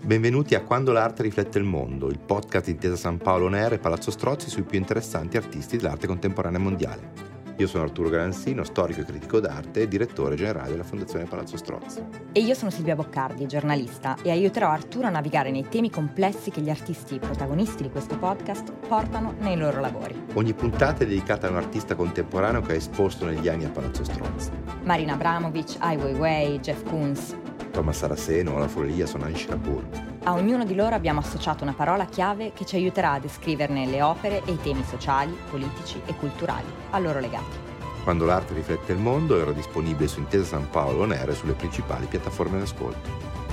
Benvenuti a Quando l'arte riflette il mondo, il podcast di Intesa San Paolo Nere e Palazzo Strozzi sui più interessanti artisti dell'arte contemporanea mondiale. Io sono Arturo Granzino, storico e critico d'arte e direttore generale della Fondazione Palazzo Strozzi. E io sono Silvia Boccardi, giornalista, e aiuterò Arturo a navigare nei temi complessi che gli artisti protagonisti di questo podcast portano nei loro lavori. Ogni puntata è dedicata a un artista contemporaneo che ha esposto negli anni a Palazzo Strozzi. Marina Abramovic, Ai Weiwei, Jeff Koons. Thomas Saraceno, Olafur Elias, Sonan Kapoor. A ognuno di loro abbiamo associato una parola chiave che ci aiuterà a descriverne le opere e i temi sociali, politici e culturali a loro legati. Quando l'arte riflette il mondo era disponibile su Intesa San Paolo e sulle principali piattaforme d'ascolto.